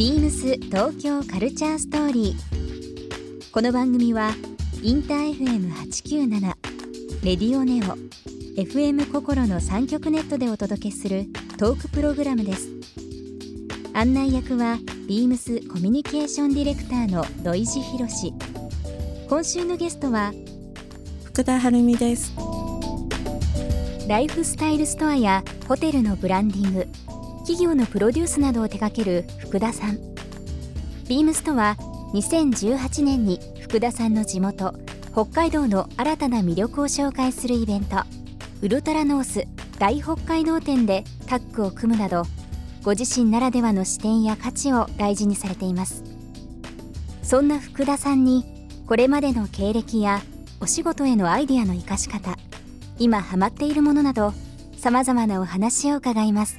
ビームス東京カルチャーストーリー。この番組はインター FM897 レディオネオ FM 心の三極ネットでお届けするトークプログラムです。案内役はビームスコミュニケーションディレクターの土井博志。今週のゲストは福田晴美ですライフスタイルストアやホテルのブランディング企業のプロデュースなどを手掛ける福田さん。ビームスとは2018年に福田さんの地元北海道の新たな魅力を紹介するイベント。ウルトラノース大北海道展でタッグを組むなどご自身ならではの視点や価値を大事にされています。そんな福田さんにこれまでの経歴やお仕事へのアイディアの生かし方今ハマっているものなどさまざまなお話を伺います。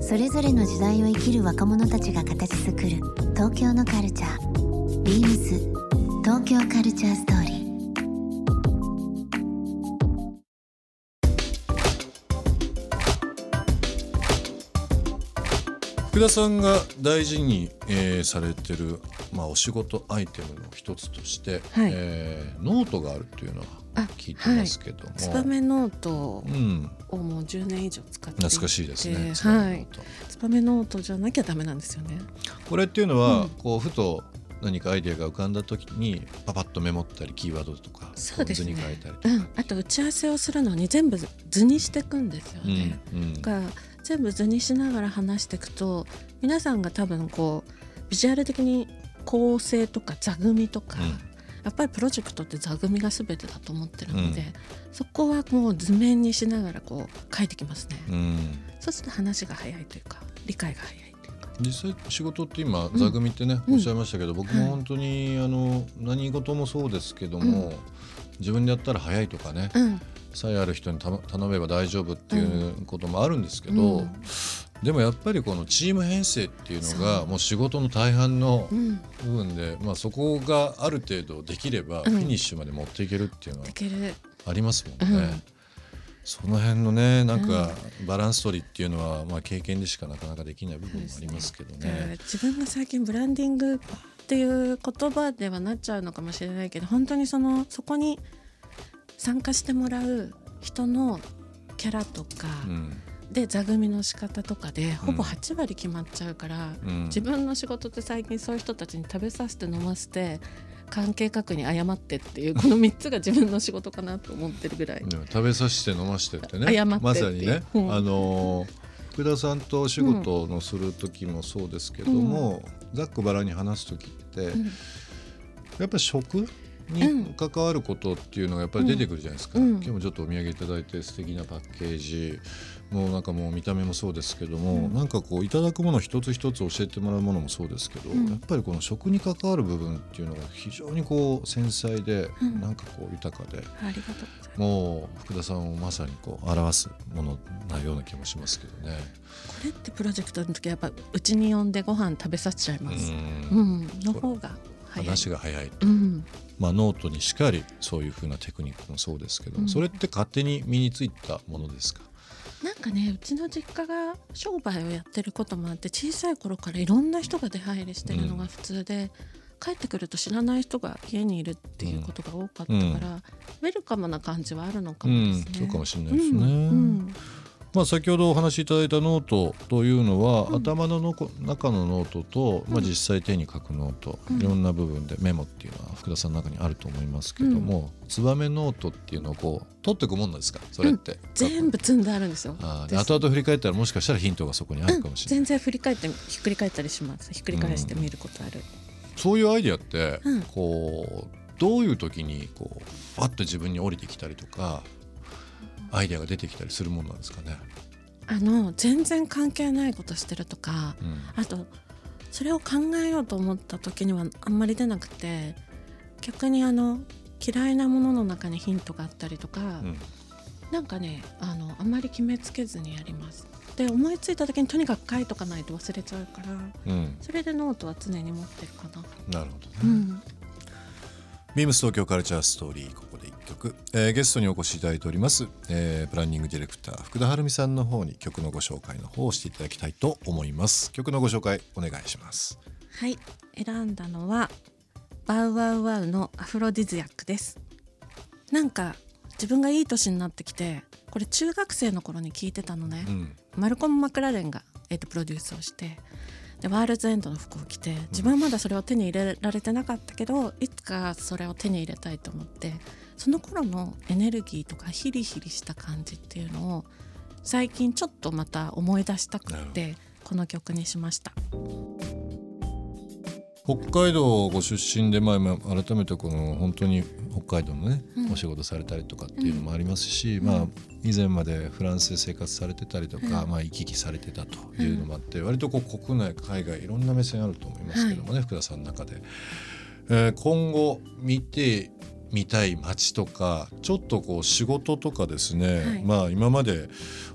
それぞれの時代を生きる若者たちが形作る東京のカルチャー。ビームス東京カルチャーストーリー。福田さんが大事に、えーされてる、まあ、お仕事アイテムの一つとして、はい。えーノートがあるっていうのはあ聞いてますけども、ツバメノートうん、をもう10年以上使っていて。懐かしいですね。はい。ツバメノート。じゃなきゃダメなんですよね。これっていうのは、うん。こうふと何かアイデアが浮かんだ時にパパッとメモったりキーワードとかそうですね。図に書いたりとか、うん。あと打ち合わせをするのに全部図にしていくんですよね、うんうん。だから全部図にしながら話していくと皆さんが多分こうビジュアル的に構成とか座組とか、うん。やっぱりプロジェクトって座組が全てだと思ってるので、うん。そこはもう図面にしながらこう書いてきますね、うん。そうすると話が早いというか理解が早い実際仕事って今ん。座組ってね、うん。おっしゃいましたけど僕もはい本当に、あの何事もそうですけども、自分でやったら早いとかね、うん。さえある人に頼頼めば大丈夫っていうこともあるんですけど、うん。でもやっぱりこのチーム編成っていうのがもう仕事の大半のうん。部分で、まあ、そこがある程度できればうん。フィニッシュまで持っていけるっていうのはありますもんね。うんその辺のねなんかバランス取りっていうのは、まあ、経験でしかなかなかできない部分もありますけどだからね。自分が最近ブランディングっていう言葉ではなっちゃうのかもしれないけど本当にそのそこに参加してもらう人のキャラとか、うん。で座組の仕方とかでほぼうん8割決まっちゃうから、うん。自分の仕事って最近そういう人たちに食べさせて飲ませて関係確認謝ってっていうこの3つが自分の仕事かなと思ってるぐらい。食べさせて飲ませてってね。謝ってってまさにね、うん。あのー福田さんとお仕事のする時もそうですけども、ざっくばらんに話す時って、うん。やっぱり食にうん。関わることっていうのがやっぱり出てくるじゃないですか、うん。今日もちょっとお土産いただいて素敵なパッケージ。もうなんかもう見た目もそうですけども、うん。なんかこういただくもの一つ一つ教えてもらうものもそうですけど、うん。やっぱりこの食に関わる部分っていうのが非常にこう繊細で、うん。なんかこう豊かでもう福田さんをまさにこう表すものなような気もしますけどね。これってプロジェクトの時はやっぱうちに呼んでご飯食べさせちゃいます。ううんん、の方が。話が早いうん、まあ、ノートにしかりそういうふうなテクニックもそうですけど、うん。それって勝手に身についたものですか、なんかねうちの実家が商売をやってることもあって小さい頃からいろんな人が出入りしてるのが普通で、帰ってくると知らない人が家にいるっていうことが多かったから、うん。ウェルカムな感じはあるのかうんもですね。そうかもしれないですね。うん。うんまあ、先ほどお話しいただいたノートというのは、うん。頭ののこ中のノートと、まあ、うん。実際手に書くノート、うん。いろんな部分でメモっていうのは福田さんの中にあると思いますけども、ツバメノートっていうのをこう取っていくもんなんですか？それって、全部積んであるんですよ。あーで後々振り返ったらもしかしたらヒントがそこにあるかもしれない、全然振り返ってひっくり返ったりします。ひっくり返して見ることある、そういうアイディアって、うん。こうどういう時にこうパッと自分に降りてきたりとかアイデアが出てきたりするものなんですかね。あの全然関係ないことしてるとかうん。あとそれを考えようと思った時にはあんまり出なくて逆にあの嫌いなものの中にヒントがあったりとか、うん。なんかねあのあんまり決めつけずにやります。で思いついた時にとにかく書いとかないと忘れちゃうからうん。それでノートは常に持ってるかな、なるほどね、うん、ビームス東京カルチャーストーリーここ曲、えーゲストにお越しいただいております、えープランニングディレクター福田晴美さんの方に曲のご紹介の方をしていただきたいと思います。曲のご紹介お願いします。はい選んだのはバウワウワウのアフロディズヤックです。なんか自分がいい年になってきてこれ中学生の頃に聞いてたのね、うん。マルコム・マクラレンが、えー、とプロデュースをしてでワールズエンドの服を着て自分はまだそれを手に入れられてなかったけどいつかそれを手に入れたいと思ってその頃のエネルギーとかヒリヒリした感じっていうのを最近ちょっとまた思い出したくってこの曲にしました。北海道ご出身で、まあ、今改めてこの本当に北海道のね、うん。お仕事されたりとかっていうのもありますし、まあ、以前までフランスで生活されてたりとか、うんまあ、行き来されてたというのもあって、割とこう国内海外いろんな目線あると思いますけどもね、福田さんの中で、えー今後見てみたい街とかちょっとこう仕事とかですね、はい。まあ今まで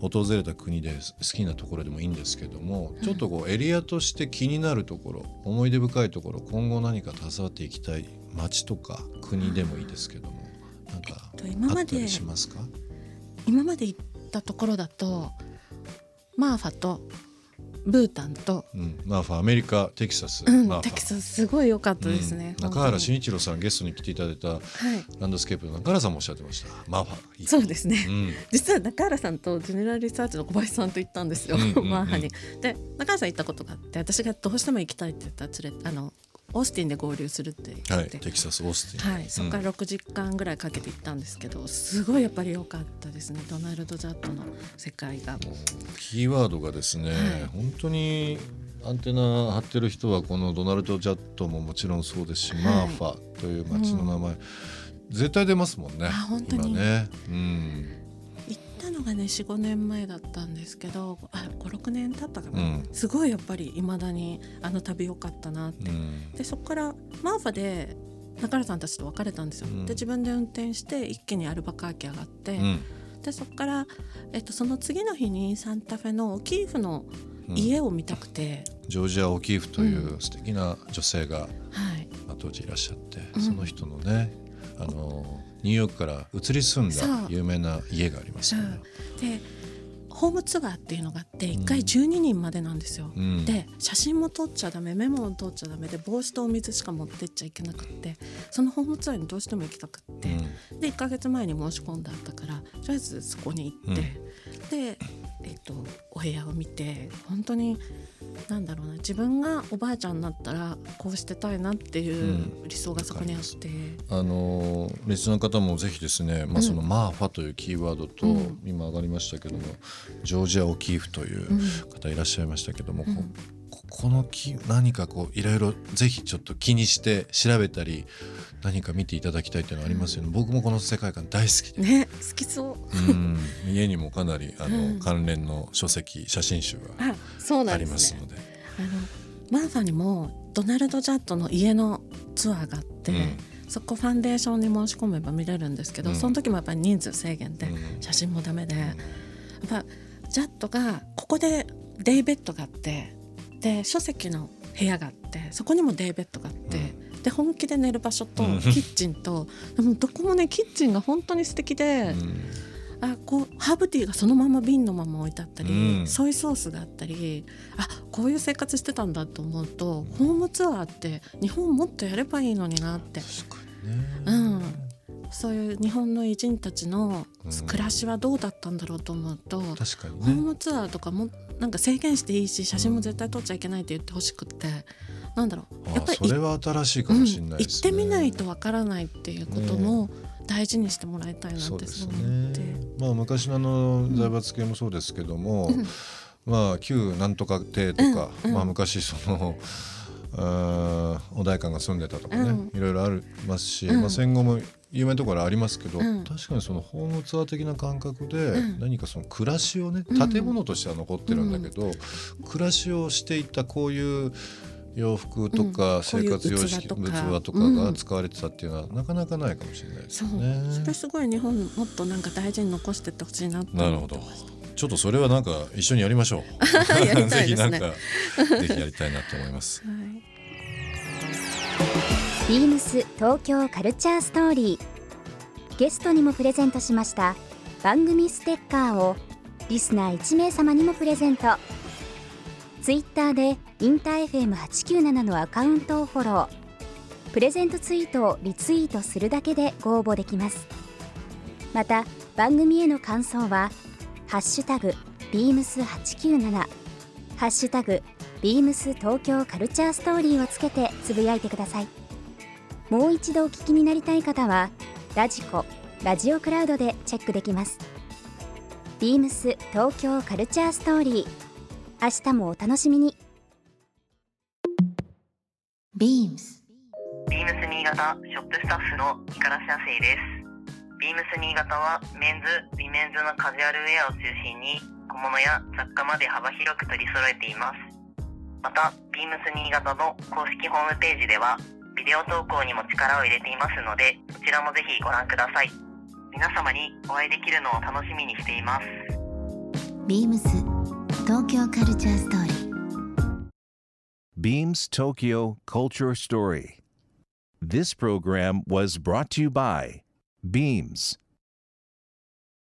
訪れた国で好きなところでもいいんですけども、ちょっとこうエリアとして気になるところ思い出深いところ今後何か携わっていきたい街とか国でもいいですけどもなんかあったりしますか、今まで行ったところだとマーファとブータンと、うん、マーファアメリカテキサス、うんテキサスすごい良かったですね。うん。中原本慎一郎さんゲストに来ていただいたはい。ランドスケープの中原さんもおっしゃってました。マーファそうですね、うん。実は中原さんとジェネラルリサーチの小林さんと行ったんですよ、うんうんうん。マーファに。で中原さん行ったことがあって私がどうしても行きたいって言ったら連れあのオースティンで合流するって言はい、って、テキサスオースティン、はい、そこから6時間ぐらいかけて行ったんですけどすごいやっぱり良かったですね。ドナルド・ジャッドの世界が。キーワードがですね、はい。本当にアンテナ張ってる人はこのドナルド・ジャッドももちろんそうですし、はい。マーファという街の名前、絶対出ますもんねあ本当に。今ね、うんたのがね45年前だったんですけど56年経ったかな、うん。すごいやっぱりいまだにあの旅良かったなって。うん。でそこからマーファで中原さんたちと別れたんですよ、うん。で自分で運転して一気にアルバカーキ上がって、うん。でそこから、えっと、その次の日にサンタフェのオキーフのうん。家を見たくて、ジョージア・オキーフというう素敵な女性が、はい。まあ、当時いらっしゃって、うん。その人のねあのニューヨークから移り住んだ有名な家がありますよね。でホームツアーっていうのがあってうん1回12人までなんですよ。うん。で写真も撮っちゃダメメモも撮っちゃダメで帽子とお水しか持ってっちゃいけなくってそのホームツアーにどうしても行きたくって、で1ヶ月前に申し込んだったからとりあえずそこに行って、で、えっとお部屋を見て本当になんだろうな自分がおばあちゃんになったらこうしてたいなっていう理想がそこにあって、あのーリスナーの方もぜひですね、まあ、そのマーファというキーワードと、うん。今上がりましたけどもジョージア・オキーフといううん。方いらっしゃいましたけども、こうんここのキ何かこういろいろぜひちょっと気にして調べたり何か見ていただきたいというのはありますよね、僕もこの世界観大好きで、ね好きそう。うん。家にもかなりあの、うん。関連の書籍写真集がありますので。あのマーファにもドナルド・ジャットの家のツアーがあって、うん。そこファンデーションに申し込めば見れるんですけど、うん。その時もやっぱり人数制限で、うん。写真もダメで、やっぱジャットがここでデイベッドがあってで書籍の部屋があってそこにもデイベッドがあって、で本気で寝る場所とうん。キッチンと、でもどこもねキッチンが本当に素敵で、うん。あこうハーブティーがそのまま瓶のまま置いてあったり、うん。ソイソースがあったりあこういう生活してたんだと思うとホームツアーって日本もっとやればいいのになって。うんそういう日本の偉人たちのうん。暮らしはどうだったんだろうと思うと、確かにホーねムツアーとかもなんか制限していいし写真も絶対撮っちゃいけないって言ってほしくって、なんだろう。やっぱりあそれは新しいかうんもしれないですね、行ってみないとわからないっていうことも大事にしてもらいたいなって思って。ね。まあ昔のあの財閥系もそうですけども、うん。まあ旧なんとか邸とか、うんうん。まあ昔その。あーお代官が住んでたとかね、うん。いろいろありますし、うん。まあ、戦後も有名なところありますけど、うん。確かにそのホームツアー的な感覚でうん。何かその暮らしをねうん。建物としては残ってるんだけど、暮らしをしていったこういう洋服とかうん。生活様式、こういう器とか。器とかが使われてたっていうのはなかなかないかもしれないですね。それすごい日本もっとなんか大事に残してってほしいなってなるほど思ってました。ちょっとそれはなんか一緒にやりましょう。ね。ぜひなんか ぜひやりたいなと思います。はいビームス東京カルチャーストーリー。ゲストにもプレゼントしました番組ステッカーをリスナー1名様にもプレゼント。ツイッターでインター FM897 のアカウントをフォロー。プレゼントツイートをリツイートするだけでご応募できます。また番組への感想は「ハッシュタグビームス897」「ハッシュタグビームス東京カルチャーストーリー」をつけてつぶやいてください。もう一度お聞きになりたい方はラジコラジオクラウドでチェックできますビームス東京カルチャーストーリー明日もお楽しみにビームスビームス新潟ショップスタッフの五十嵐亜生です。ビームス新潟はメンズ、ウィメンズのカジュアルウェアを中心に小物や雑貨まで幅広く取り揃えています。また、ビームス新潟の公式ホームページではビデオ投稿にも力を入れていますので、そちらもぜひご覧ください。皆様にお会いできるのを楽しみにしています。ビームス東京カルチャーストーリー Beams Tokyo Culture Story. This program was brought to you by Beams.